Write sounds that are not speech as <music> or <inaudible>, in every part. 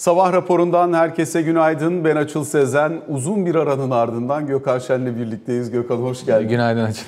Sabah raporundan herkese günaydın. Ben Açıl Sezen. Uzun bir aranın ardından Gökhan Şen'le birlikteyiz. Gökhan hoş geldin. Günaydın Açıl.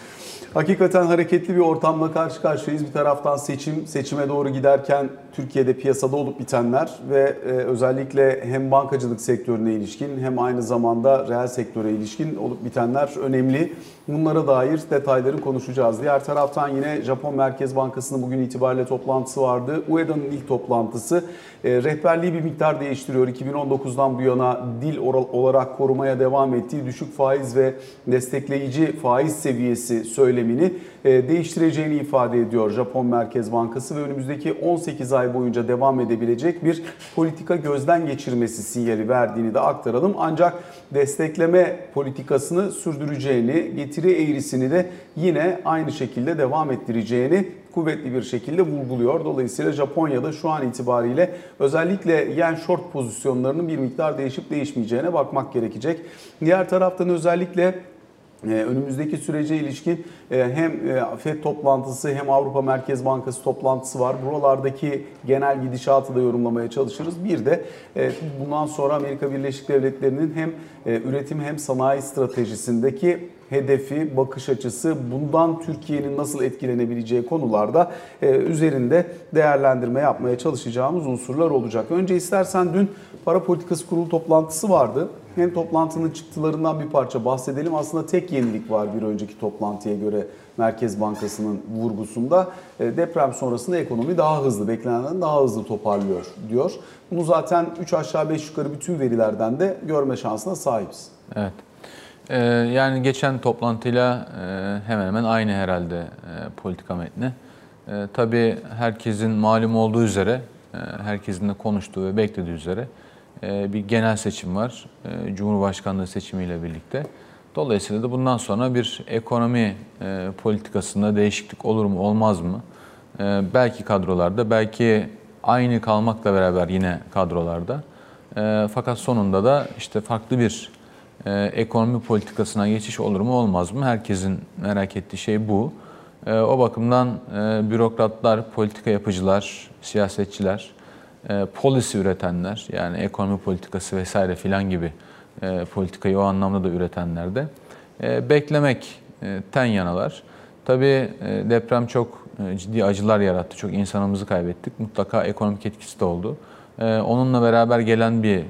Hakikaten hareketli bir ortamla karşı karşıyayız. Bir taraftan seçim, seçime doğru giderken Türkiye'de piyasada olup bitenler ve e, özellikle hem bankacılık sektörüne ilişkin hem aynı zamanda reel sektöre ilişkin olup bitenler önemli. Bunlara dair detayları konuşacağız. Diğer taraftan yine Japon Merkez Bankası'nın bugün itibariyle toplantısı vardı. UEDA'nın ilk toplantısı e, rehberliği bir miktar değiştiriyor. 2019'dan bu yana dil olarak korumaya devam ettiği düşük faiz ve destekleyici faiz seviyesi söylemini değiştireceğini ifade ediyor Japon Merkez Bankası ve önümüzdeki 18 ay boyunca devam edebilecek bir politika gözden geçirmesi sinyali verdiğini de aktaralım. Ancak destekleme politikasını sürdüreceğini, getiri eğrisini de yine aynı şekilde devam ettireceğini kuvvetli bir şekilde vurguluyor. Dolayısıyla Japonya'da şu an itibariyle özellikle yen short pozisyonlarının bir miktar değişip değişmeyeceğine bakmak gerekecek. Diğer taraftan özellikle önümüzdeki sürece ilişkin e, hem e, FED toplantısı hem Avrupa Merkez Bankası toplantısı var. Buralardaki genel gidişatı da yorumlamaya çalışırız. Bir de e, bundan sonra Amerika Birleşik Devletleri'nin hem üretim hem sanayi stratejisindeki hedefi, bakış açısı, bundan Türkiye'nin nasıl etkilenebileceği konularda üzerinde değerlendirme yapmaya çalışacağımız unsurlar olacak. Önce istersen dün para politikası kurulu toplantısı vardı. Hem toplantının çıktılarından bir parça bahsedelim. Aslında tek yenilik var bir önceki toplantıya göre Merkez Bankası'nın vurgusunda. E, deprem sonrasında ekonomi daha hızlı, beklenenden daha hızlı toparlıyor diyor. Bunu zaten 3 aşağı 5 yukarı bütün verilerden de görme şansına sahibiz. Evet. Ee, yani geçen toplantıyla e, hemen hemen aynı herhalde e, politika metni. E, tabii herkesin malum olduğu üzere, e, herkesin de konuştuğu ve beklediği üzere e, bir genel seçim var. E, Cumhurbaşkanlığı seçimiyle birlikte. Dolayısıyla da bundan sonra bir ekonomi e, politikasında değişiklik olur mu olmaz mı? Belki kadrolarda, belki aynı kalmakla beraber yine kadrolarda. Fakat sonunda da işte farklı bir ekonomi politikasına geçiş olur mu olmaz mı? Herkesin merak ettiği şey bu. O bakımdan bürokratlar, politika yapıcılar, siyasetçiler e, policy üretenler yani ekonomi politikası vesaire filan gibi e, politikayı o anlamda da üretenler de e, beklemekten yanalar. Tabii e, deprem çok e, ciddi acılar yarattı. Çok insanımızı kaybettik. Mutlaka ekonomik etkisi de oldu. E, onunla beraber gelen bir e,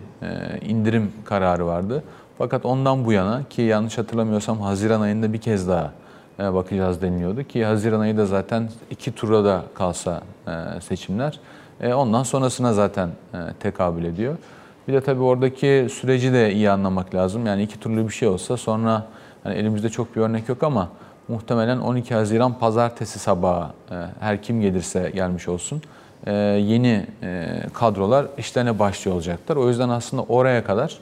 indirim kararı vardı. Fakat ondan bu yana ki yanlış hatırlamıyorsam Haziran ayında bir kez daha e, bakacağız deniliyordu ki Haziran ayı da zaten iki tura da kalsa e, seçimler e, ondan sonrasına zaten e, tekabül ediyor. Bir de tabii oradaki süreci de iyi anlamak lazım. Yani iki türlü bir şey olsa sonra hani elimizde çok bir örnek yok ama muhtemelen 12 Haziran pazartesi sabahı e, her kim gelirse gelmiş olsun yeni kadrolar işlerine başlıyor olacaklar. O yüzden aslında oraya kadar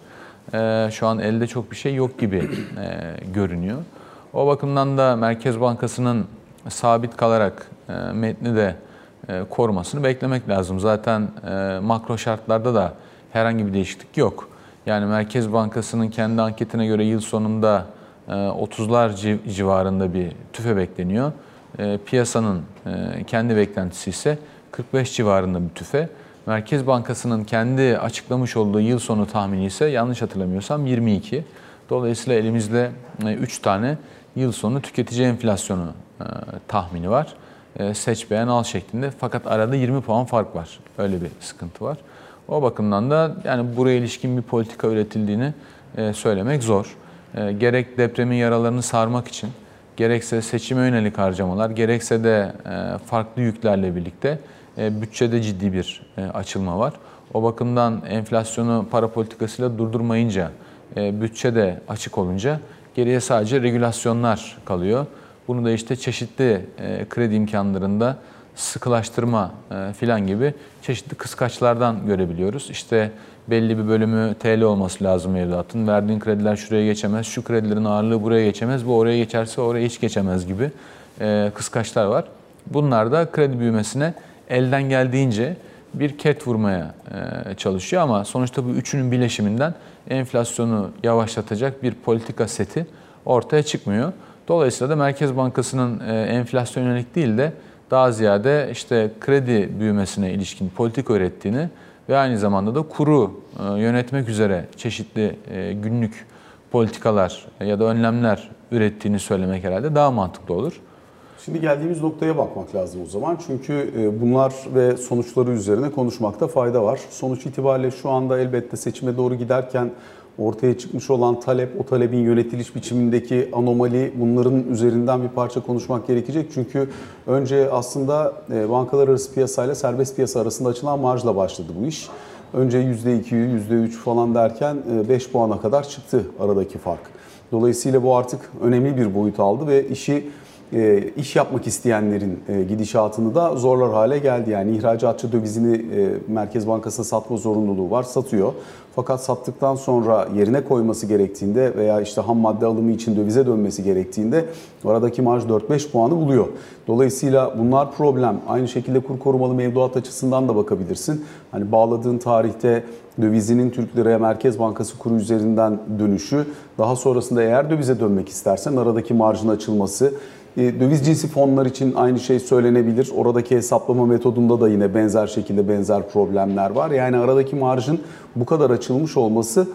şu an elde çok bir şey yok gibi görünüyor. O bakımdan da Merkez Bankası'nın sabit kalarak metni de korumasını beklemek lazım. Zaten e, makro şartlarda da herhangi bir değişiklik yok. Yani Merkez Bankası'nın kendi anketine göre yıl sonunda 30'lar e, civarında bir tüfe bekleniyor. Piyasanın kendi beklentisi ise 45 civarında bir tüfe. Merkez Bankası'nın kendi açıklamış olduğu yıl sonu tahmini ise yanlış hatırlamıyorsam 22. Dolayısıyla elimizde 3 tane yıl sonu tüketici enflasyonu tahmini var. E, seç beğen al şeklinde. Fakat arada 20 puan fark var. Öyle bir sıkıntı var. O bakımdan da yani buraya ilişkin bir politika üretildiğini e, söylemek zor. E, gerek depremin yaralarını sarmak için, gerekse seçime yönelik harcamalar, gerekse de farklı yüklerle birlikte bütçede ciddi bir açılma var. O bakımdan enflasyonu para politikasıyla durdurmayınca, bütçede açık olunca geriye sadece regülasyonlar kalıyor. Bunu da işte çeşitli e, kredi imkanlarında sıkılaştırma e, filan gibi çeşitli kıskaçlardan görebiliyoruz. İşte belli bir bölümü TL olması lazım mevduatın. Verdiğin krediler şuraya geçemez, şu kredilerin ağırlığı buraya geçemez, bu oraya geçerse oraya hiç geçemez gibi e, kıskaçlar var. Bunlar da kredi büyümesine elden geldiğince bir ket vurmaya çalışıyor ama sonuçta bu üçünün bileşiminden enflasyonu yavaşlatacak bir politika seti ortaya çıkmıyor. Dolayısıyla da Merkez Bankası'nın e, enflasyon yönelik değil de daha ziyade işte kredi büyümesine ilişkin politika ürettiğini ve aynı zamanda da kuru e, yönetmek üzere çeşitli e, günlük politikalar ya da önlemler ürettiğini söylemek herhalde daha mantıklı olur. Şimdi geldiğimiz noktaya bakmak lazım o zaman. Çünkü bunlar ve sonuçları üzerine konuşmakta fayda var. Sonuç itibariyle şu anda elbette seçime doğru giderken ortaya çıkmış olan talep, o talebin yönetiliş biçimindeki anomali bunların üzerinden bir parça konuşmak gerekecek. Çünkü önce aslında e, bankalar arası piyasayla serbest piyasa arasında açılan marjla başladı bu iş. Önce %2'yü, %3 falan derken 5 e, puana kadar çıktı aradaki fark. Dolayısıyla bu artık önemli bir boyut aldı ve işi e, iş yapmak isteyenlerin e, gidişatını da zorlar hale geldi. Yani ihracatçı dövizini e, Merkez Bankası'na satma zorunluluğu var, satıyor. Fakat sattıktan sonra yerine koyması gerektiğinde veya işte ham madde alımı için dövize dönmesi gerektiğinde aradaki marj 4-5 puanı buluyor. Dolayısıyla bunlar problem. Aynı şekilde kur korumalı mevduat açısından da bakabilirsin. Hani bağladığın tarihte dövizinin Türk Liraya Merkez Bankası kuru üzerinden dönüşü, daha sonrasında eğer dövize dönmek istersen aradaki marjın açılması, e, döviz cinsi fonlar için aynı şey söylenebilir. Oradaki hesaplama metodunda da yine benzer şekilde benzer problemler var. Yani aradaki marjın bu kadar açılmış olması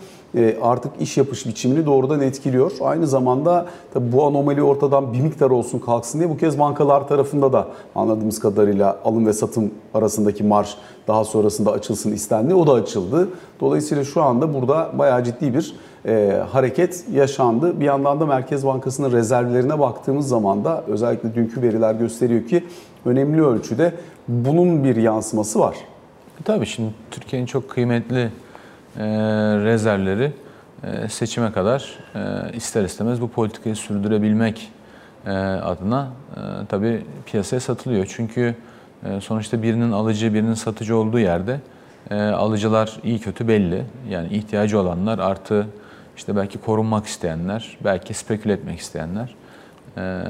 artık iş yapış biçimini doğrudan etkiliyor. Aynı zamanda tabii bu anomali ortadan bir miktar olsun kalksın diye bu kez bankalar tarafında da anladığımız kadarıyla alım ve satım arasındaki marj daha sonrasında açılsın istendi. O da açıldı. Dolayısıyla şu anda burada bayağı ciddi bir e, hareket yaşandı. Bir yandan da Merkez Bankası'nın rezervlerine baktığımız zaman da özellikle dünkü veriler gösteriyor ki önemli ölçüde bunun bir yansıması var. E, tabii şimdi Türkiye'nin çok kıymetli e, rezervleri e, seçime kadar e, ister istemez bu politikayı sürdürebilmek e, adına e, tabii piyasaya satılıyor. Çünkü e, sonuçta birinin alıcı, birinin satıcı olduğu yerde e, alıcılar iyi kötü belli. Yani ihtiyacı olanlar artı işte belki korunmak isteyenler, belki spekül etmek isteyenler. E,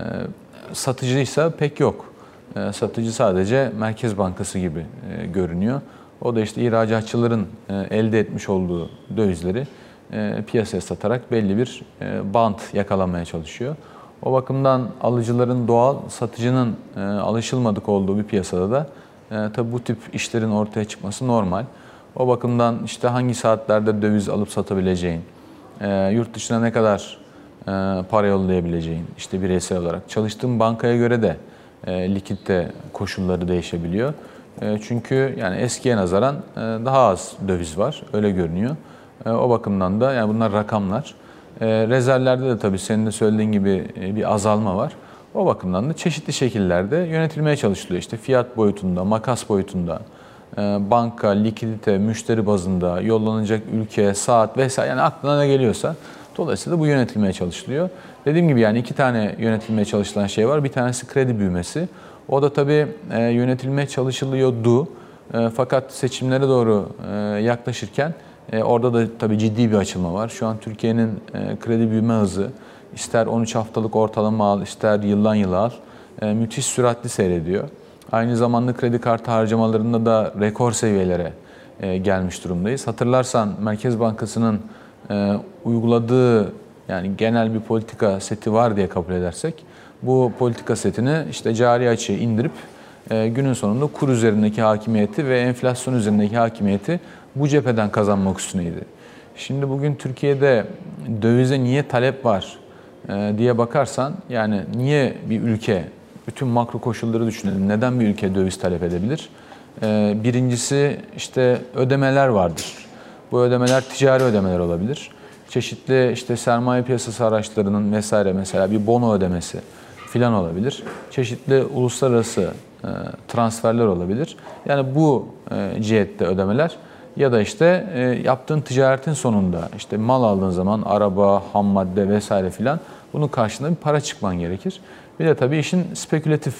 satıcıysa pek yok. E, satıcı sadece Merkez Bankası gibi e, görünüyor. O da işte ihracatçıların e, elde etmiş olduğu dövizleri e, piyasaya satarak belli bir e, bant yakalamaya çalışıyor. O bakımdan alıcıların doğal, satıcının alışılmadık olduğu bir piyasada da tabii bu tip işlerin ortaya çıkması normal. O bakımdan işte hangi saatlerde döviz alıp satabileceğin, yurt dışına ne kadar para yollayabileceğin, işte bireysel olarak çalıştığın bankaya göre de likitte koşulları değişebiliyor. E, çünkü yani eskiye nazaran e, daha az döviz var, öyle görünüyor. E, o bakımdan da yani bunlar rakamlar. Rezervlerde de tabii senin de söylediğin gibi bir azalma var. O bakımdan da çeşitli şekillerde yönetilmeye çalışılıyor. İşte fiyat boyutunda, makas boyutunda, banka, likidite, müşteri bazında, yollanacak ülke, saat vesaire yani aklına ne geliyorsa dolayısıyla bu yönetilmeye çalışılıyor. Dediğim gibi yani iki tane yönetilmeye çalışılan şey var. Bir tanesi kredi büyümesi. O da tabii e, yönetilmeye çalışılıyordu. E, fakat seçimlere doğru yaklaşırken orada da tabii ciddi bir açılma var. Şu an Türkiye'nin kredi büyüme hızı ister 13 haftalık ortalama al, ister yıldan yıla al müthiş süratli seyrediyor. Aynı zamanda kredi kartı harcamalarında da rekor seviyelere e, gelmiş durumdayız. Hatırlarsan Merkez Bankası'nın e, uyguladığı yani genel bir politika seti var diye kabul edersek bu politika setini işte cari açığı indirip e, günün sonunda kur üzerindeki hakimiyeti ve enflasyon üzerindeki hakimiyeti bu cepheden kazanmak üstüneydi. Şimdi bugün Türkiye'de dövize niye talep var diye bakarsan yani niye bir ülke bütün makro koşulları düşünelim. Neden bir ülke döviz talep edebilir? Ee, birincisi işte ödemeler vardır. Bu ödemeler ticari ödemeler olabilir. Çeşitli işte sermaye piyasası araçlarının vesaire mesela bir bono ödemesi filan olabilir. Çeşitli uluslararası e, transferler olabilir. Yani bu e, cihette ödemeler ya da işte e, yaptığın ticaretin sonunda işte mal aldığın zaman araba, ham madde vesaire filan bunun karşılığında bir para çıkman gerekir. Bir de tabii işin spekülatif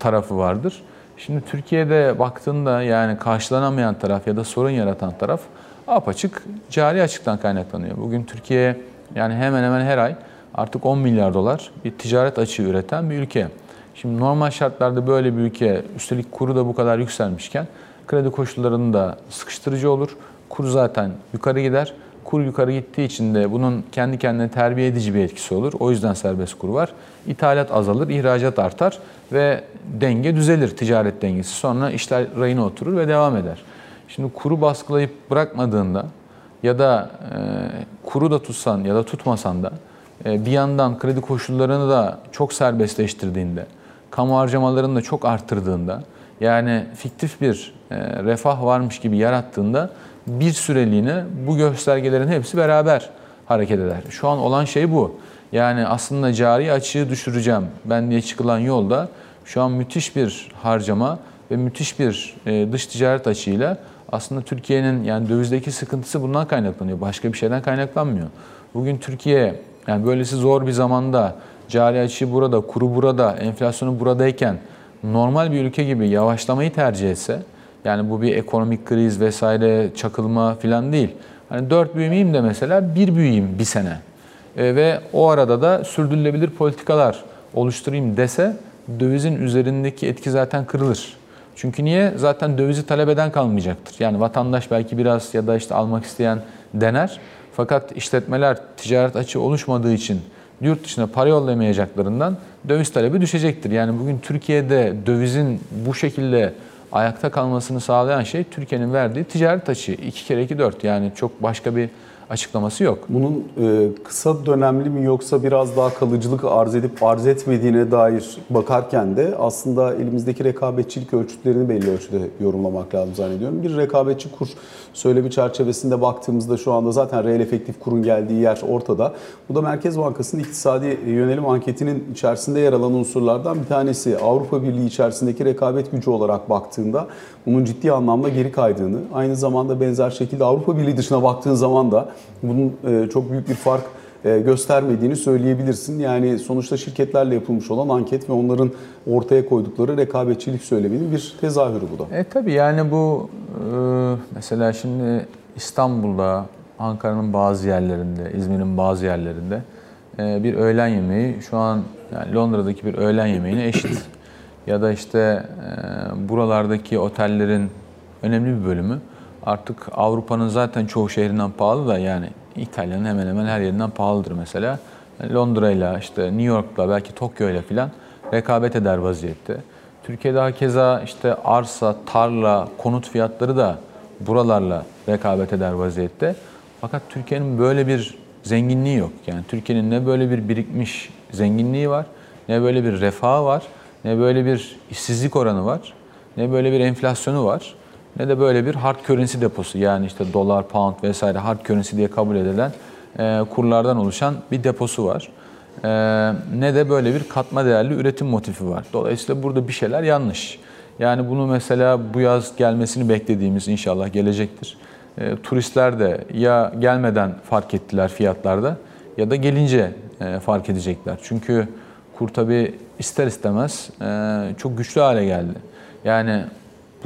tarafı vardır. Şimdi Türkiye'de baktığında yani karşılanamayan taraf ya da sorun yaratan taraf apaçık cari açıktan kaynaklanıyor. Bugün Türkiye yani hemen hemen her ay artık 10 milyar dolar bir ticaret açığı üreten bir ülke. Şimdi normal şartlarda böyle bir ülke üstelik kuru da bu kadar yükselmişken kredi koşullarının da sıkıştırıcı olur. Kur zaten yukarı gider kur yukarı gittiği için de bunun kendi kendine terbiye edici bir etkisi olur. O yüzden serbest kur var. İthalat azalır, ihracat artar ve denge düzelir ticaret dengesi. Sonra işler rayına oturur ve devam eder. Şimdi kuru baskılayıp bırakmadığında ya da e, kuru da tutsan ya da tutmasan da bir yandan kredi koşullarını da çok serbestleştirdiğinde, kamu harcamalarını da çok arttırdığında yani fiktif bir e, refah varmış gibi yarattığında bir süreliğine bu göstergelerin hepsi beraber hareket eder. Şu an olan şey bu. Yani aslında cari açığı düşüreceğim ben diye çıkılan yolda şu an müthiş bir harcama ve müthiş bir e, dış ticaret açığıyla aslında Türkiye'nin yani dövizdeki sıkıntısı bundan kaynaklanıyor. Başka bir şeyden kaynaklanmıyor. Bugün Türkiye yani böylesi zor bir zamanda cari açığı burada, kuru burada, enflasyonu buradayken normal bir ülke gibi yavaşlamayı tercih etse yani bu bir ekonomik kriz vesaire çakılma falan değil. Hani dört büyümeyeyim de mesela bir büyüyeyim bir sene. E, ve o arada da sürdürülebilir politikalar oluşturayım dese dövizin üzerindeki etki zaten kırılır. Çünkü niye? Zaten dövizi talep eden kalmayacaktır. Yani vatandaş belki biraz ya da işte almak isteyen dener. Fakat işletmeler ticaret açığı oluşmadığı için yurt dışına para yollamayacaklarından döviz talebi düşecektir. Yani bugün Türkiye'de dövizin bu şekilde ayakta kalmasını sağlayan şey Türkiye'nin verdiği ticaret açığı. 2 kere 2 4 yani çok başka bir açıklaması yok. Bunun e, kısa dönemli mi yoksa biraz daha kalıcılık arz edip arz etmediğine dair bakarken de aslında elimizdeki rekabetçilik ölçütlerini belli ölçüde yorumlamak lazım zannediyorum. Bir rekabetçi kur söylemi çerçevesinde baktığımızda şu anda zaten reel efektif kurun geldiği yer ortada. Bu da Merkez Bankası'nın iktisadi yönelim anketinin içerisinde yer alan unsurlardan bir tanesi. Avrupa Birliği içerisindeki rekabet gücü olarak baktığında bunun ciddi anlamda geri kaydığını, aynı zamanda benzer şekilde Avrupa Birliği dışına baktığın zaman da bunun e, çok büyük bir fark e, göstermediğini söyleyebilirsin. Yani sonuçta şirketlerle yapılmış olan anket ve onların ortaya koydukları rekabetçilik söyleminin bir tezahürü bu da. E tabii yani bu e, mesela şimdi İstanbul'da, Ankara'nın bazı yerlerinde, İzmir'in bazı yerlerinde bir öğlen yemeği şu an yani Londra'daki bir öğlen yemeğine eşit. Ya da işte buralardaki otellerin önemli bir bölümü artık Avrupa'nın zaten çoğu şehrinden pahalı da yani İtalya'nın hemen hemen her yerinden pahalıdır mesela. Londra ile işte New York'la belki Tokyo ile filan rekabet eder vaziyette. Türkiye'de hakeza işte arsa, tarla, konut fiyatları da buralarla rekabet eder vaziyette. Fakat Türkiye'nin böyle bir zenginliği yok. Yani Türkiye'nin ne böyle bir birikmiş zenginliği var, ne böyle bir refahı var, ne böyle bir işsizlik oranı var, ne böyle bir enflasyonu var ne de böyle bir hard currency deposu yani işte dolar, pound vesaire hard currency diye kabul edilen e, kurlardan oluşan bir deposu var. E, ne de böyle bir katma değerli üretim motifi var. Dolayısıyla burada bir şeyler yanlış. Yani bunu mesela bu yaz gelmesini beklediğimiz inşallah gelecektir. E, turistler de ya gelmeden fark ettiler fiyatlarda ya da gelince e, fark edecekler. Çünkü kur tabi ister istemez e, çok güçlü hale geldi. Yani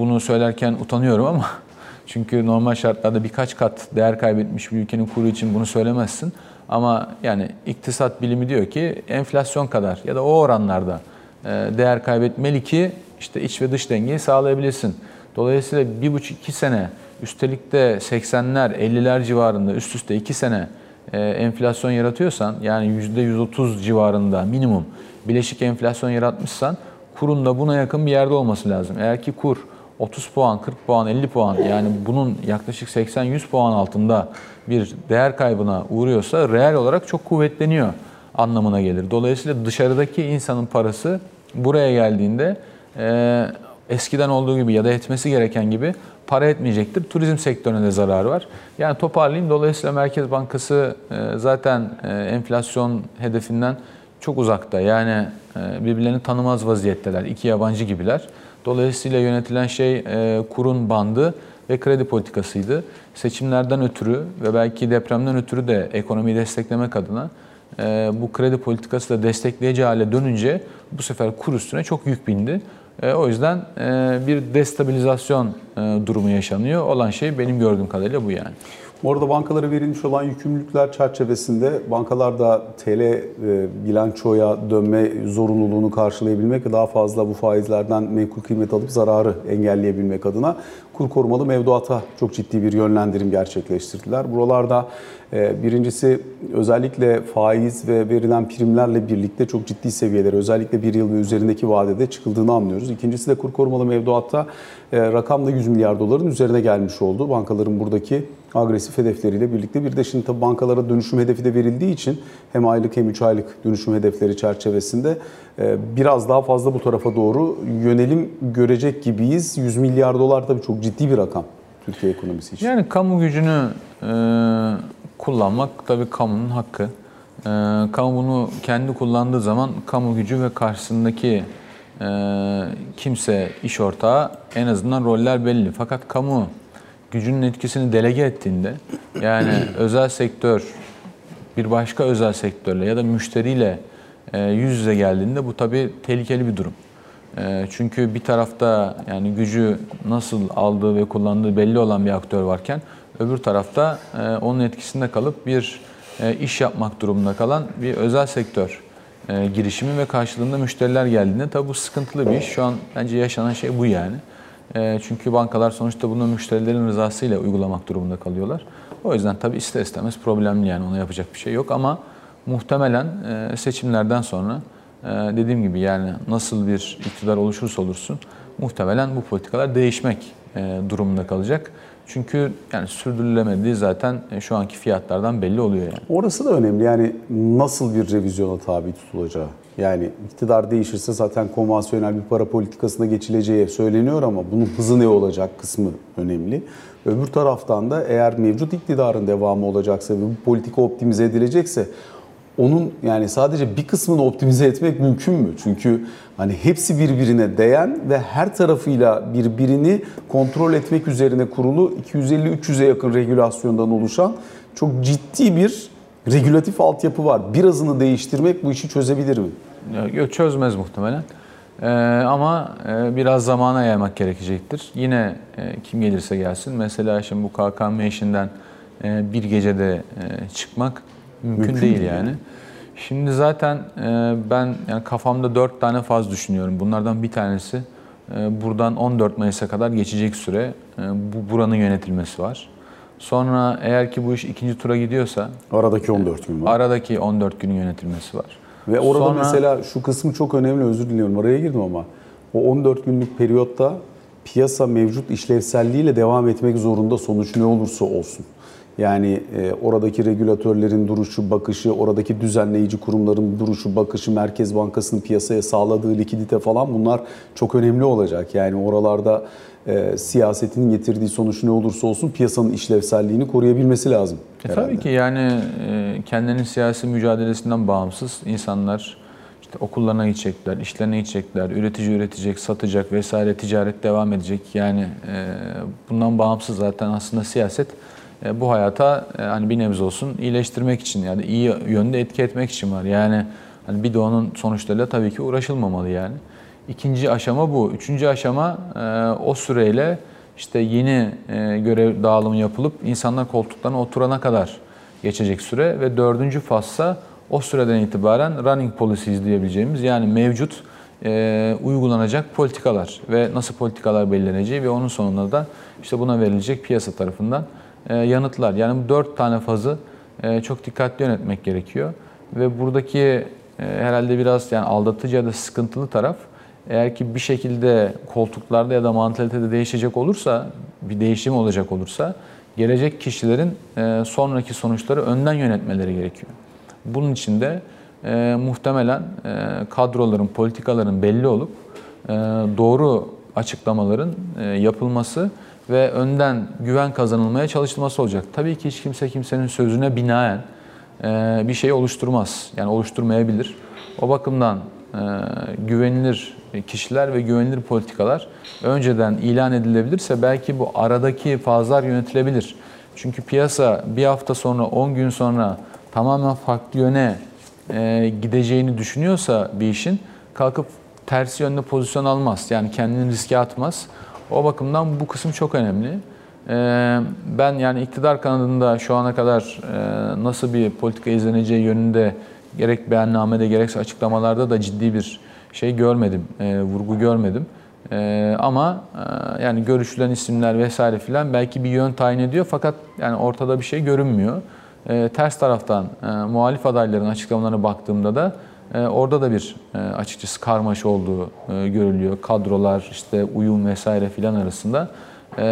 bunu söylerken utanıyorum ama <laughs> çünkü normal şartlarda birkaç kat değer kaybetmiş bir ülkenin kuru için bunu söylemezsin. Ama yani iktisat bilimi diyor ki enflasyon kadar ya da o oranlarda e, değer kaybetmeli ki işte iç ve dış dengeyi sağlayabilirsin. Dolayısıyla bir buçuk iki sene üstelik de 80'ler 50'ler civarında üst üste iki sene e, enflasyon yaratıyorsan yani %130 civarında minimum bileşik enflasyon yaratmışsan kurun da buna yakın bir yerde olması lazım. Eğer ki kur 30 puan, 40 puan, 50 puan yani bunun yaklaşık 80-100 puan altında bir değer kaybına uğruyorsa reel olarak çok kuvvetleniyor anlamına gelir. Dolayısıyla dışarıdaki insanın parası buraya geldiğinde e, eskiden olduğu gibi ya da etmesi gereken gibi para etmeyecektir. Turizm sektörüne de zararı var. Yani toparlayayım. Dolayısıyla Merkez Bankası e, zaten e, enflasyon hedefinden çok uzakta. Yani e, birbirlerini tanımaz vaziyetteler. İki yabancı gibiler. Dolayısıyla yönetilen şey e, kurun bandı ve kredi politikasıydı. Seçimlerden ötürü ve belki depremden ötürü de ekonomiyi desteklemek adına e, bu kredi politikası da destekleyici hale dönünce bu sefer kur üstüne çok yük bindi. E, o yüzden e, bir destabilizasyon e, durumu yaşanıyor. Olan şey benim gördüğüm kadarıyla bu yani. Orada bankalara verilmiş olan yükümlülükler çerçevesinde bankalar da TL e, bilançoya dönme zorunluluğunu karşılayabilmek ve daha fazla bu faizlerden menkul kıymet alıp zararı engelleyebilmek adına kur korumalı mevduata çok ciddi bir yönlendirim gerçekleştirdiler. Buralarda e, birincisi özellikle faiz ve verilen primlerle birlikte çok ciddi seviyelere özellikle bir yıl ve üzerindeki vadede çıkıldığını anlıyoruz. İkincisi de kur korumalı mevduatta e, rakam da 100 milyar doların üzerine gelmiş oldu. Bankaların buradaki agresif hedefleriyle birlikte bir de şimdi tabii bankalara dönüşüm hedefi de verildiği için hem aylık hem 3 aylık dönüşüm hedefleri çerçevesinde e, biraz daha fazla bu tarafa doğru yönelim görecek gibiyiz. 100 milyar dolar tabii çok ciddi bir rakam Türkiye ekonomisi için. Yani kamu gücünü e, kullanmak tabii kamunun hakkı. E, kamu bunu kendi kullandığı zaman kamu gücü ve karşısındaki e, kimse iş ortağı en azından roller belli. Fakat kamu gücünün etkisini delege ettiğinde yani <clears throat> özel sektör bir başka özel sektörle ya da müşteriyle e, yüz yüze geldiğinde bu tabii tehlikeli bir durum. E, çünkü bir tarafta yani gücü nasıl aldığı ve kullandığı belli olan bir aktör varken öbür tarafta e, onun etkisinde kalıp bir iş yapmak durumunda kalan bir özel sektör girişimi ve karşılığında müşteriler geldiğinde tabii bu sıkıntılı bir iş. Şu an bence yaşanan şey bu yani. Çünkü bankalar sonuçta bunu müşterilerin rızasıyla uygulamak durumunda kalıyorlar. O yüzden tabii ister istemez problemli yani ona yapacak bir şey yok ama muhtemelen seçimlerden sonra dediğim gibi yani nasıl bir iktidar oluşursa olursun muhtemelen bu politikalar değişmek durumunda kalacak. Çünkü yani sürdürülemediği zaten şu anki fiyatlardan belli oluyor yani. Orası da önemli. Yani nasıl bir revizyona tabi tutulacağı. Yani iktidar değişirse zaten konvansiyonel bir para politikasına geçileceği söyleniyor ama bunun hızı ne olacak kısmı önemli. Öbür taraftan da eğer mevcut iktidarın devamı olacaksa ve bu politika optimize edilecekse onun yani sadece bir kısmını optimize etmek mümkün mü? Çünkü hani hepsi birbirine değen ve her tarafıyla birbirini kontrol etmek üzerine kurulu 250-300'e yakın regülasyondan oluşan çok ciddi bir regülatif altyapı var. Birazını değiştirmek bu işi çözebilir mi? Yok çözmez muhtemelen. Ee, ama e, biraz zamana yaymak gerekecektir. Yine e, kim gelirse gelsin. Mesela şimdi bu KKM işinden e, bir gecede e, çıkmak mümkün, mümkün değil yani. Şimdi zaten e, ben yani kafamda dört tane faz düşünüyorum. Bunlardan bir tanesi e, buradan 14 Mayıs'a kadar geçecek süre e, bu buranın yönetilmesi var. Sonra eğer ki bu iş ikinci tura gidiyorsa aradaki 14 gün var. Aradaki 14 günün yönetilmesi var. Ve orada Sonra, mesela şu kısmı çok önemli özür diliyorum araya girdim ama o 14 günlük periyotta piyasa mevcut işlevselliğiyle devam etmek zorunda sonuç ne olursa olsun. Yani e, oradaki regülatörlerin duruşu, bakışı, oradaki düzenleyici kurumların duruşu, bakışı, Merkez Bankası'nın piyasaya sağladığı likidite falan bunlar çok önemli olacak. Yani oralarda e, siyasetin getirdiği sonuç ne olursa olsun piyasanın işlevselliğini koruyabilmesi lazım. E, tabii ki yani e, kendinin siyasi mücadelesinden bağımsız insanlar işte okullarına gidecekler, işlerine gidecekler, üretici üretecek, satacak vesaire ticaret devam edecek. Yani e, bundan bağımsız zaten aslında siyaset bu hayata e, hani bir nebze olsun iyileştirmek için yani iyi yönde etki etmek için var. Yani hani bir onun sonuçlarıyla tabii ki uğraşılmamalı yani. İkinci aşama bu. Üçüncü aşama e, o süreyle işte yeni görev dağılımı yapılıp insanlar koltuklarına oturana kadar geçecek süre ve dördüncü fazsa o süreden itibaren running policies diyebileceğimiz yani mevcut e, uygulanacak politikalar ve nasıl politikalar belirleneceği ve onun sonunda da işte buna verilecek piyasa tarafından e, yanıtlar. Yani bu dört tane fazı e, çok dikkatli yönetmek gerekiyor. Ve buradaki e, herhalde biraz yani aldatıcı ya da sıkıntılı taraf eğer ki bir şekilde koltuklarda ya da mantalitede değişecek olursa, bir değişim olacak olursa gelecek kişilerin sonraki sonuçları önden yönetmeleri gerekiyor. Bunun için de e, muhtemelen e, kadroların, politikaların belli olup e, doğru açıklamaların e, yapılması ve önden güven kazanılmaya çalışılması olacak. Tabii ki hiç kimse kimsenin sözüne binaen e, bir şey oluşturmaz. Yani oluşturmayabilir. O bakımdan e, güvenilir kişiler ve güvenilir politikalar önceden ilan edilebilirse belki bu aradaki fazlar yönetilebilir. Çünkü piyasa bir hafta sonra, 10 gün sonra tamamen farklı yöne e, gideceğini düşünüyorsa bir işin kalkıp tersi yönde pozisyon almaz. Yani kendini riske atmaz. O bakımdan bu kısım çok önemli. Ee, ben yani iktidar kanadında şu ana kadar e, nasıl bir politika izleneceği yönünde gerek beyannamede gerekse açıklamalarda da ciddi bir şey görmedim, e, vurgu görmedim. E, ama yani görüşülen isimler vesaire filan belki bir yön tayin ediyor fakat yani ortada bir şey görünmüyor. Ters taraftan muhalif adayların açıklamalarına baktığımda da orada da bir e, açıkçası karmaşa olduğu e, görülüyor. Kadrolar, işte uyum vesaire filan arasında. E,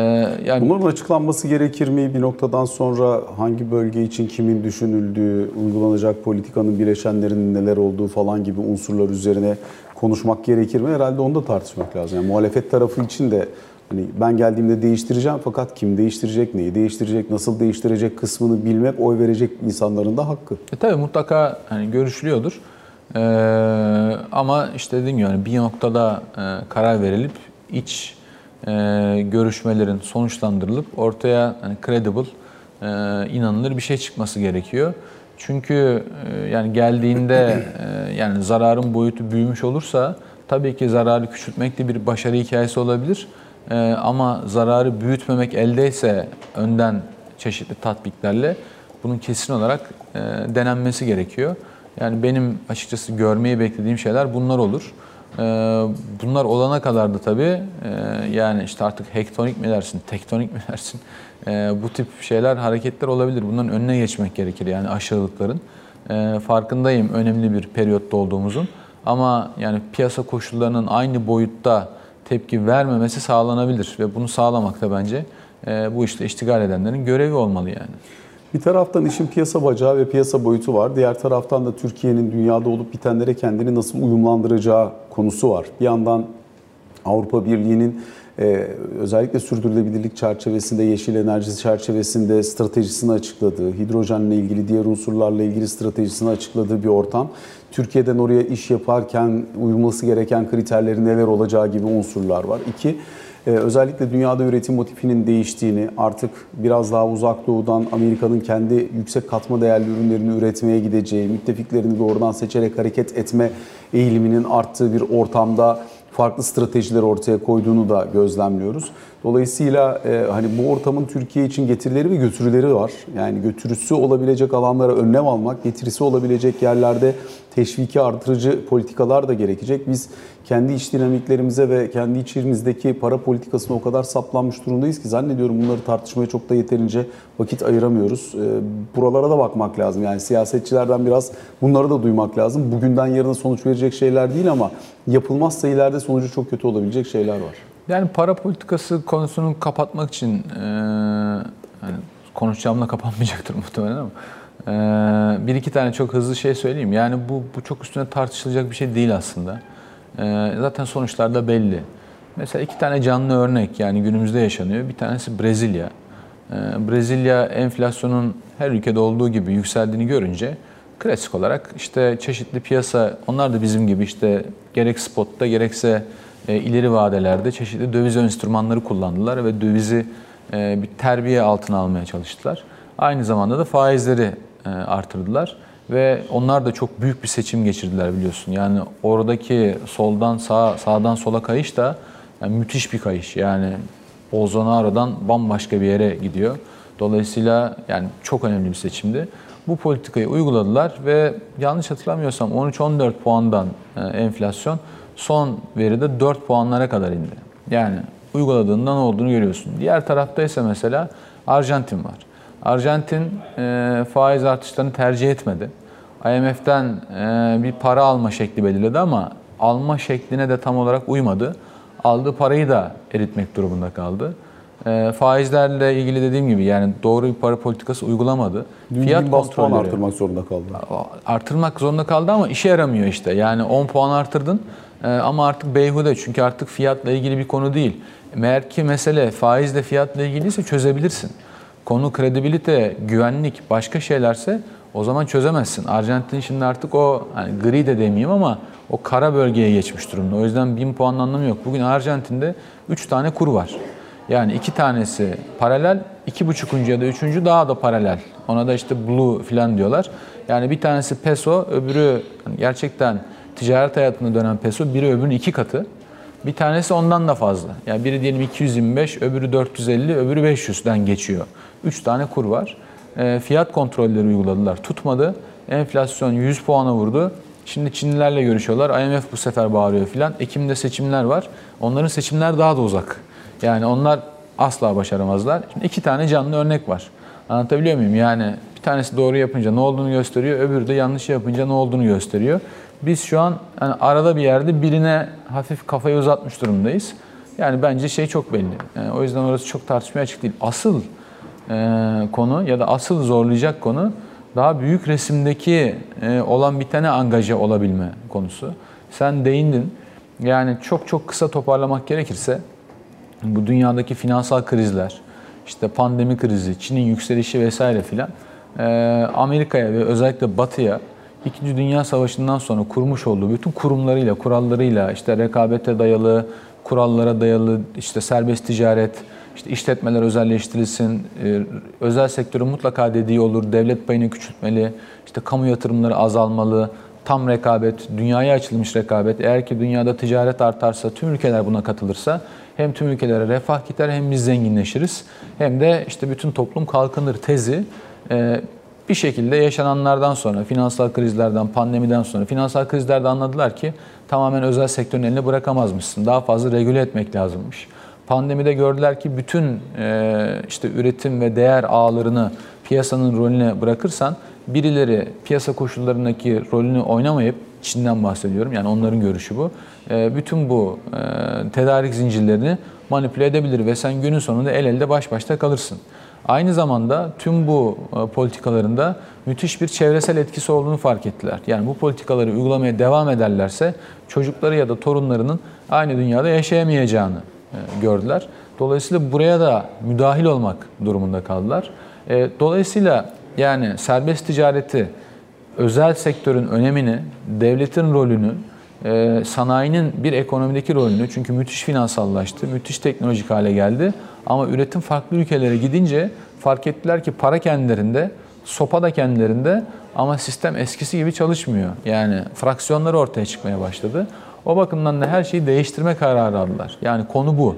yani Bunların açıklanması gerekir mi? Bir noktadan sonra hangi bölge için kimin düşünüldüğü, uygulanacak politikanın bileşenlerinin neler olduğu falan gibi unsurlar üzerine konuşmak gerekir mi? Herhalde onu da tartışmak lazım. Yani muhalefet tarafı için de Hani ben geldiğimde değiştireceğim fakat kim değiştirecek, neyi değiştirecek, nasıl değiştirecek kısmını bilmek oy verecek insanların da hakkı. E tabii mutlaka hani görüşülüyordur. Ee, ama işte dediğim gibi yani bir noktada e, karar verilip iç e, görüşmelerin sonuçlandırılıp ortaya hani credible, e, inanılır bir şey çıkması gerekiyor. Çünkü e, yani geldiğinde e, yani zararın boyutu büyümüş olursa tabii ki zararı küçültmek de bir başarı hikayesi olabilir. E, ama zararı büyütmemek eldeyse önden çeşitli tatbiklerle bunun kesin olarak e, denenmesi gerekiyor. Yani benim açıkçası görmeyi beklediğim şeyler bunlar olur. Ee, bunlar olana kadar da tabii e, yani işte artık hektonik mi dersin, tektonik mi <laughs> dersin ee, bu tip şeyler, hareketler olabilir. Bunların önüne geçmek gerekir yani aşırılıkların. Ee, farkındayım önemli bir periyotta olduğumuzun. Ama yani piyasa koşullarının aynı boyutta tepki vermemesi sağlanabilir ve bunu sağlamak da bence e, bu işte iştigal edenlerin görevi olmalı yani. Bir taraftan işin piyasa bacağı ve piyasa boyutu var. Diğer taraftan da Türkiye'nin dünyada olup bitenlere kendini nasıl uyumlandıracağı konusu var. Bir yandan Avrupa Birliği'nin ee, özellikle sürdürülebilirlik çerçevesinde, yeşil enerji çerçevesinde stratejisini açıkladığı, hidrojenle ilgili, diğer unsurlarla ilgili stratejisini açıkladığı bir ortam. Türkiye'den oraya iş yaparken uyulması gereken kriterlerin neler olacağı gibi unsurlar var. İki, ee, özellikle dünyada üretim motifinin değiştiğini, artık biraz daha uzak doğudan Amerika'nın kendi yüksek katma değerli ürünlerini üretmeye gideceği, müttefiklerini doğrudan seçerek hareket etme eğiliminin arttığı bir ortamda farklı stratejiler ortaya koyduğunu da gözlemliyoruz. Dolayısıyla e, hani bu ortamın Türkiye için getirileri ve götürüleri var. Yani götürüsü olabilecek alanlara önlem almak, getirisi olabilecek yerlerde teşviki artırıcı politikalar da gerekecek. Biz kendi iç dinamiklerimize ve kendi içimizdeki para politikasına o kadar saplanmış durumdayız ki zannediyorum bunları tartışmaya çok da yeterince vakit ayıramıyoruz. E, buralara da bakmak lazım. Yani siyasetçilerden biraz bunları da duymak lazım. Bugünden yarına sonuç verecek şeyler değil ama yapılmazsa ileride sonucu çok kötü olabilecek şeyler var. Yani para politikası konusunu kapatmak için e, hani konuşacağımla kapanmayacaktır <laughs> muhtemelen ama e, bir iki tane çok hızlı şey söyleyeyim. Yani bu, bu çok üstüne tartışılacak bir şey değil aslında. E, zaten sonuçlar da belli. Mesela iki tane canlı örnek yani günümüzde yaşanıyor. Bir tanesi Brezilya. E, Brezilya enflasyonun her ülkede olduğu gibi yükseldiğini görünce klasik olarak işte çeşitli piyasa onlar da bizim gibi işte gerek spotta gerekse ileri vadelerde çeşitli döviz enstrümanları kullandılar ve dövizi e, bir terbiye altına almaya çalıştılar. Aynı zamanda da faizleri e, artırdılar ve onlar da çok büyük bir seçim geçirdiler biliyorsun. Yani oradaki soldan sağa, sağdan sola kayış da yani müthiş bir kayış. Yani Bolsonaro'dan bambaşka bir yere gidiyor. Dolayısıyla yani çok önemli bir seçimdi. Bu politikayı uyguladılar ve yanlış hatırlamıyorsam 13-14 puandan enflasyon son veride 4 puanlara kadar indi. Yani uyguladığında ne olduğunu görüyorsun. Diğer tarafta ise mesela Arjantin var. Arjantin e, faiz artışlarını tercih etmedi. IMF'den e, bir para alma şekli belirledi ama alma şekline de tam olarak uymadı. Aldığı parayı da eritmek durumunda kaldı. E, faizlerle ilgili dediğim gibi yani doğru bir para politikası uygulamadı. Dün Fiyat kontrolleri artırmak zorunda kaldı. Artırmak zorunda kaldı ama işe yaramıyor işte. Yani 10 puan artırdın ama artık beyhude çünkü artık fiyatla ilgili bir konu değil. Meğer ki mesele faizle fiyatla ilgiliyse çözebilirsin. Konu kredibilite, güvenlik, başka şeylerse o zaman çözemezsin. Arjantin şimdi artık o hani gri de demeyeyim ama o kara bölgeye geçmiş durumda. O yüzden bin puan anlamı yok. Bugün Arjantin'de 3 tane kur var. Yani iki tanesi paralel, iki buçukuncu ya da üçüncü daha da paralel. Ona da işte blue falan diyorlar. Yani bir tanesi peso, öbürü gerçekten ticaret hayatında dönen peso biri öbürünün iki katı. Bir tanesi ondan da fazla. Yani biri diyelim 225, öbürü 450, öbürü 500'den geçiyor. Üç tane kur var. E, fiyat kontrolleri uyguladılar. Tutmadı. Enflasyon 100 puana vurdu. Şimdi Çinlilerle görüşüyorlar. IMF bu sefer bağırıyor filan. Ekim'de seçimler var. Onların seçimler daha da uzak. Yani onlar asla başaramazlar. Şimdi iki tane canlı örnek var. Anlatabiliyor muyum? Yani bir tanesi doğru yapınca ne olduğunu gösteriyor, öbürü de yanlış yapınca ne olduğunu gösteriyor. Biz şu an yani arada bir yerde birine hafif kafayı uzatmış durumdayız. Yani bence şey çok belli. Yani o yüzden orası çok tartışmaya açık değil. Asıl e, konu ya da asıl zorlayacak konu daha büyük resimdeki e, olan bitene angaje olabilme konusu. Sen değindin. Yani çok çok kısa toparlamak gerekirse bu dünyadaki finansal krizler, işte pandemi krizi, Çin'in yükselişi vesaire filan e, Amerika'ya ve özellikle Batı'ya İkinci Dünya Savaşı'ndan sonra kurmuş olduğu bütün kurumlarıyla, kurallarıyla, işte rekabete dayalı, kurallara dayalı, işte serbest ticaret, işte işletmeler özelleştirilsin, e, özel sektörün mutlaka dediği olur, devlet payını küçültmeli, işte kamu yatırımları azalmalı, tam rekabet, dünyaya açılmış rekabet. Eğer ki dünyada ticaret artarsa, tüm ülkeler buna katılırsa hem tüm ülkelere refah gider hem biz zenginleşiriz hem de işte bütün toplum kalkınır tezi e, bir şekilde yaşananlardan sonra, finansal krizlerden, pandemiden sonra, finansal krizlerde anladılar ki tamamen özel sektörün eline bırakamazmışsın. Daha fazla regüle etmek lazımmış. Pandemide gördüler ki bütün e, işte üretim ve değer ağlarını piyasanın rolüne bırakırsan birileri piyasa koşullarındaki rolünü oynamayıp Çin'den bahsediyorum yani onların görüşü bu. E, bütün bu e, tedarik zincirlerini manipüle edebilir ve sen günün sonunda el elde baş başta kalırsın. Aynı zamanda tüm bu politikalarında müthiş bir çevresel etkisi olduğunu fark ettiler. Yani bu politikaları uygulamaya devam ederlerse çocukları ya da torunlarının aynı dünyada yaşayamayacağını gördüler. Dolayısıyla buraya da müdahil olmak durumunda kaldılar. Dolayısıyla yani serbest ticareti, özel sektörün önemini, devletin rolünü, sanayinin bir ekonomideki rolünü çünkü müthiş finansallaştı, müthiş teknolojik hale geldi. Ama üretim farklı ülkelere gidince fark ettiler ki para kendilerinde, sopa da kendilerinde ama sistem eskisi gibi çalışmıyor. Yani fraksiyonları ortaya çıkmaya başladı. O bakımdan da her şeyi değiştirme kararı aldılar. Yani konu bu.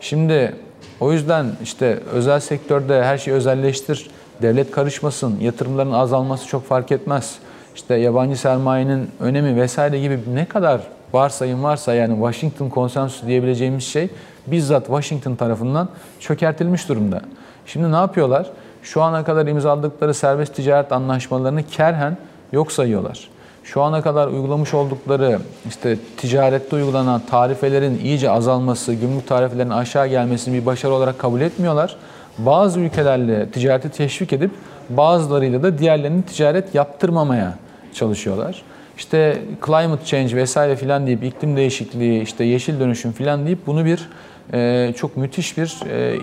Şimdi o yüzden işte özel sektörde her şeyi özelleştir, devlet karışmasın, yatırımların azalması çok fark etmez. İşte yabancı sermayenin önemi vesaire gibi ne kadar varsayım varsa yani Washington konsensüsü diyebileceğimiz şey bizzat Washington tarafından çökertilmiş durumda. Şimdi ne yapıyorlar? Şu ana kadar imzaladıkları serbest ticaret anlaşmalarını kerhen yok sayıyorlar. Şu ana kadar uygulamış oldukları işte ticarette uygulanan tarifelerin iyice azalması, gümrük tarifelerinin aşağı gelmesini bir başarı olarak kabul etmiyorlar. Bazı ülkelerle ticareti teşvik edip bazılarıyla da diğerlerini ticaret yaptırmamaya çalışıyorlar. İşte climate change vesaire filan deyip iklim değişikliği, işte yeşil dönüşüm filan deyip bunu bir e, çok müthiş bir e,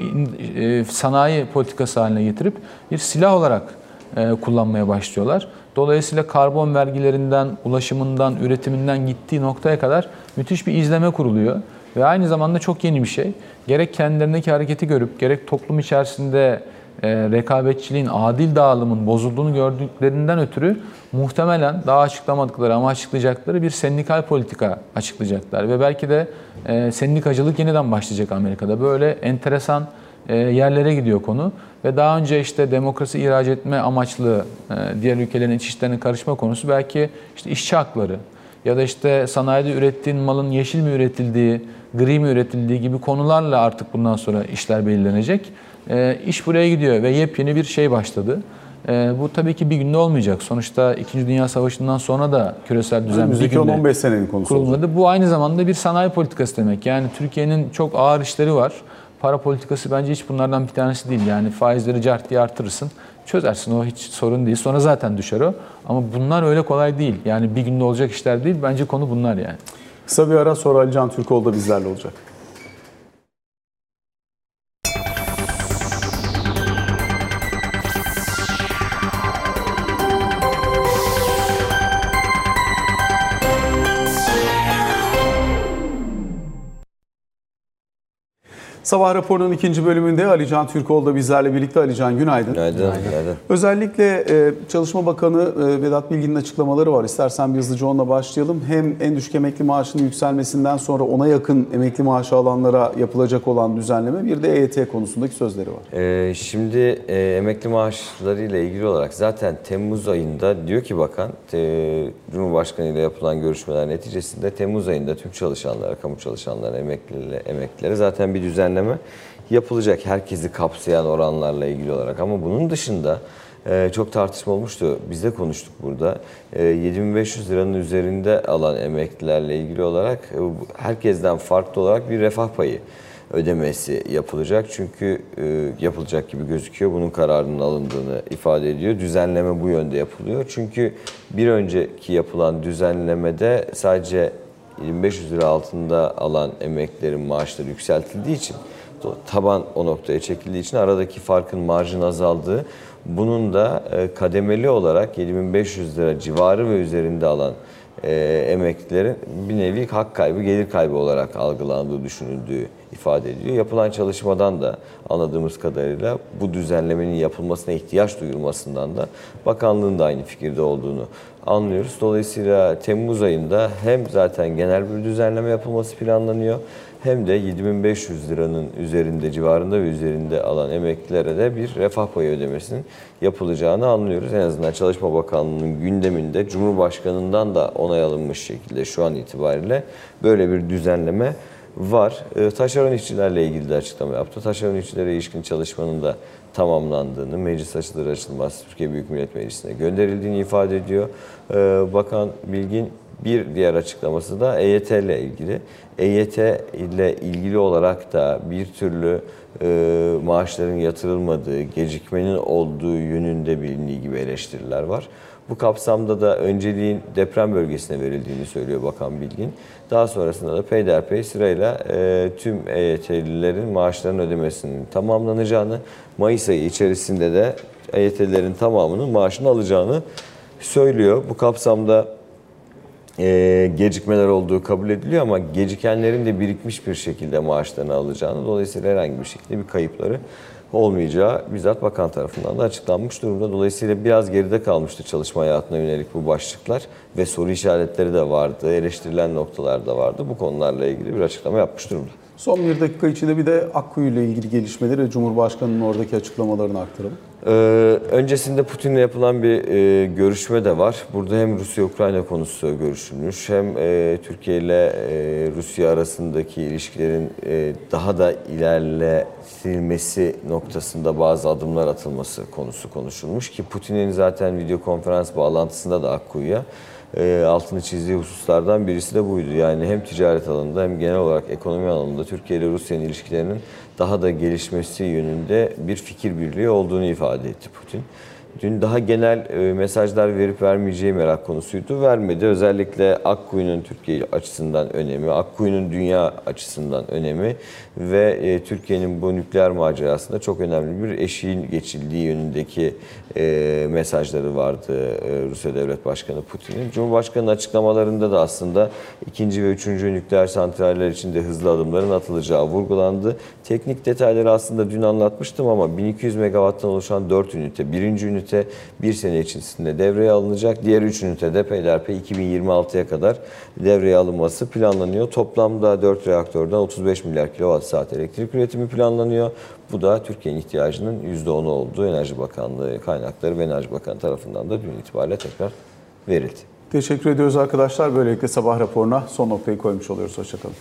e, sanayi politikası haline getirip bir silah olarak e, kullanmaya başlıyorlar. Dolayısıyla karbon vergilerinden, ulaşımından, üretiminden gittiği noktaya kadar müthiş bir izleme kuruluyor. Ve aynı zamanda çok yeni bir şey. Gerek kendilerindeki hareketi görüp, gerek toplum içerisinde e, rekabetçiliğin, adil dağılımın bozulduğunu gördüklerinden ötürü muhtemelen daha açıklamadıkları ama açıklayacakları bir sendikal politika açıklayacaklar. Ve belki de e, sendikacılık yeniden başlayacak Amerika'da. Böyle enteresan e, yerlere gidiyor konu. Ve daha önce işte demokrasi ihraç etme amaçlı e, diğer ülkelerin iç işlerine karışma konusu belki işte işçi hakları ya da işte sanayide ürettiğin malın yeşil mi üretildiği, gri mi üretildiği gibi konularla artık bundan sonra işler belirlenecek. E, iş buraya gidiyor ve yepyeni bir şey başladı. E, bu tabii ki bir günde olmayacak. Sonuçta 2. Dünya Savaşı'ndan sonra da küresel düzen bir günde 15 senenin konusu kurulmadı. Bu aynı zamanda bir sanayi politikası demek. Yani Türkiye'nin çok ağır işleri var. Para politikası bence hiç bunlardan bir tanesi değil. Yani faizleri cart diye artırırsın. Çözersin o hiç sorun değil. Sonra zaten düşer o. Ama bunlar öyle kolay değil. Yani bir günde olacak işler değil. Bence konu bunlar yani. Kısa bir ara sonra Ali Can Türkoğlu da bizlerle olacak. Sabah raporunun ikinci bölümünde Ali Can Türkoğlu da bizlerle birlikte. Ali Can günaydın. Günaydın. Günaydın. Özellikle e, Çalışma Bakanı e, Vedat Bilgin'in açıklamaları var. İstersen bir hızlıca onunla başlayalım. Hem en düşük emekli maaşının yükselmesinden sonra ona yakın emekli maaşı alanlara yapılacak olan düzenleme bir de EYT konusundaki sözleri var. Ee, şimdi e, emekli maaşları ile ilgili olarak zaten Temmuz ayında diyor ki bakan e, Cumhurbaşkanı ile yapılan görüşmeler neticesinde Temmuz ayında tüm çalışanlara, kamu çalışanlara, emeklilere, emeklilere zaten bir düzenleme yapılacak herkesi kapsayan oranlarla ilgili olarak. Ama bunun dışında e, çok tartışma olmuştu. Biz de konuştuk burada. E, 7500 liranın üzerinde alan emeklilerle ilgili olarak e, herkesten farklı olarak bir refah payı ödemesi yapılacak. Çünkü e, yapılacak gibi gözüküyor. Bunun kararının alındığını ifade ediyor. Düzenleme bu yönde yapılıyor. Çünkü bir önceki yapılan düzenlemede sadece 2500 lira altında alan emeklilerin maaşları yükseltildiği için taban o noktaya çekildiği için aradaki farkın marjın azaldığı bunun da e, kademeli olarak 7500 lira civarı ve üzerinde alan e, emeklilerin bir nevi hak kaybı, gelir kaybı olarak algılandığı düşünüldüğü ifade ediyor. Yapılan çalışmadan da anladığımız kadarıyla bu düzenlemenin yapılmasına ihtiyaç duyulmasından da bakanlığın da aynı fikirde olduğunu anlıyoruz. Dolayısıyla Temmuz ayında hem zaten genel bir düzenleme yapılması planlanıyor hem de 7500 liranın üzerinde civarında ve üzerinde alan emeklilere de bir refah payı ödemesinin yapılacağını anlıyoruz. En azından Çalışma Bakanlığı'nın gündeminde Cumhurbaşkanı'ndan da onay alınmış şekilde şu an itibariyle böyle bir düzenleme var. E, taşeron işçilerle ilgili de açıklama yaptı. Taşeron işçilere ilişkin çalışmanın da tamamlandığını, meclis açılır açılmaz Türkiye Büyük Millet Meclisi'ne gönderildiğini ifade ediyor. E, Bakan Bilgin bir diğer açıklaması da EYT ile ilgili. EYT ile ilgili olarak da bir türlü e, maaşların yatırılmadığı, gecikmenin olduğu yönünde bilindiği gibi eleştiriler var. Bu kapsamda da önceliğin deprem bölgesine verildiğini söylüyor Bakan Bilgin. Daha sonrasında da peyderpey sırayla e, tüm EYT'lilerin maaşlarının ödemesinin tamamlanacağını, Mayıs ayı içerisinde de EYT'lilerin tamamının maaşını alacağını söylüyor. Bu kapsamda e, gecikmeler olduğu kabul ediliyor ama gecikenlerin de birikmiş bir şekilde maaşlarını alacağını dolayısıyla herhangi bir şekilde bir kayıpları olmayacağı bizzat bakan tarafından da açıklanmış durumda. Dolayısıyla biraz geride kalmıştı çalışma hayatına yönelik bu başlıklar ve soru işaretleri de vardı, eleştirilen noktalar da vardı. Bu konularla ilgili bir açıklama yapmış durumda. Son bir dakika içinde bir de Akkuyu ile ilgili gelişmeleri ve Cumhurbaşkanı'nın oradaki açıklamalarını aktaralım. Ee, öncesinde Putin'le yapılan bir e, görüşme de var. Burada hem Rusya-Ukrayna konusu görüşülmüş hem e, Türkiye ile e, Rusya arasındaki ilişkilerin e, daha da ilerletilmesi noktasında bazı adımlar atılması konusu konuşulmuş ki Putin'in zaten video konferans bağlantısında da Akkuyu'ya e, altını çizdiği hususlardan birisi de buydu. Yani hem ticaret alanında hem genel olarak ekonomi alanında Türkiye ile Rusya'nın ilişkilerinin daha da gelişmesi yönünde bir fikir birliği olduğunu ifade etti Putin. Dün daha genel e, mesajlar verip vermeyeceği merak konusuydu. Vermedi. Özellikle Akkuyu'nun Türkiye açısından önemi, Akkuyu'nun dünya açısından önemi ve e, Türkiye'nin bu nükleer macerasında çok önemli bir eşiğin geçildiği yönündeki e, mesajları vardı Rusya Devlet Başkanı Putin'in. Cumhurbaşkanı'nın açıklamalarında da aslında ikinci ve üçüncü nükleer santraller için de hızlı adımların atılacağı vurgulandı. Teknik detayları aslında dün anlatmıştım ama 1200 megawatttan oluşan 4 ünite, birinci ünite ünite bir sene içerisinde devreye alınacak. Diğer 3 ünite de peyderpey 2026'ya kadar devreye alınması planlanıyor. Toplamda 4 reaktörden 35 milyar kilowatt saat elektrik üretimi planlanıyor. Bu da Türkiye'nin ihtiyacının %10'u olduğu Enerji Bakanlığı kaynakları ve Enerji Bakanı tarafından da dün itibariyle tekrar verildi. Teşekkür ediyoruz arkadaşlar. Böylelikle sabah raporuna son noktayı koymuş oluyoruz. Hoşçakalın.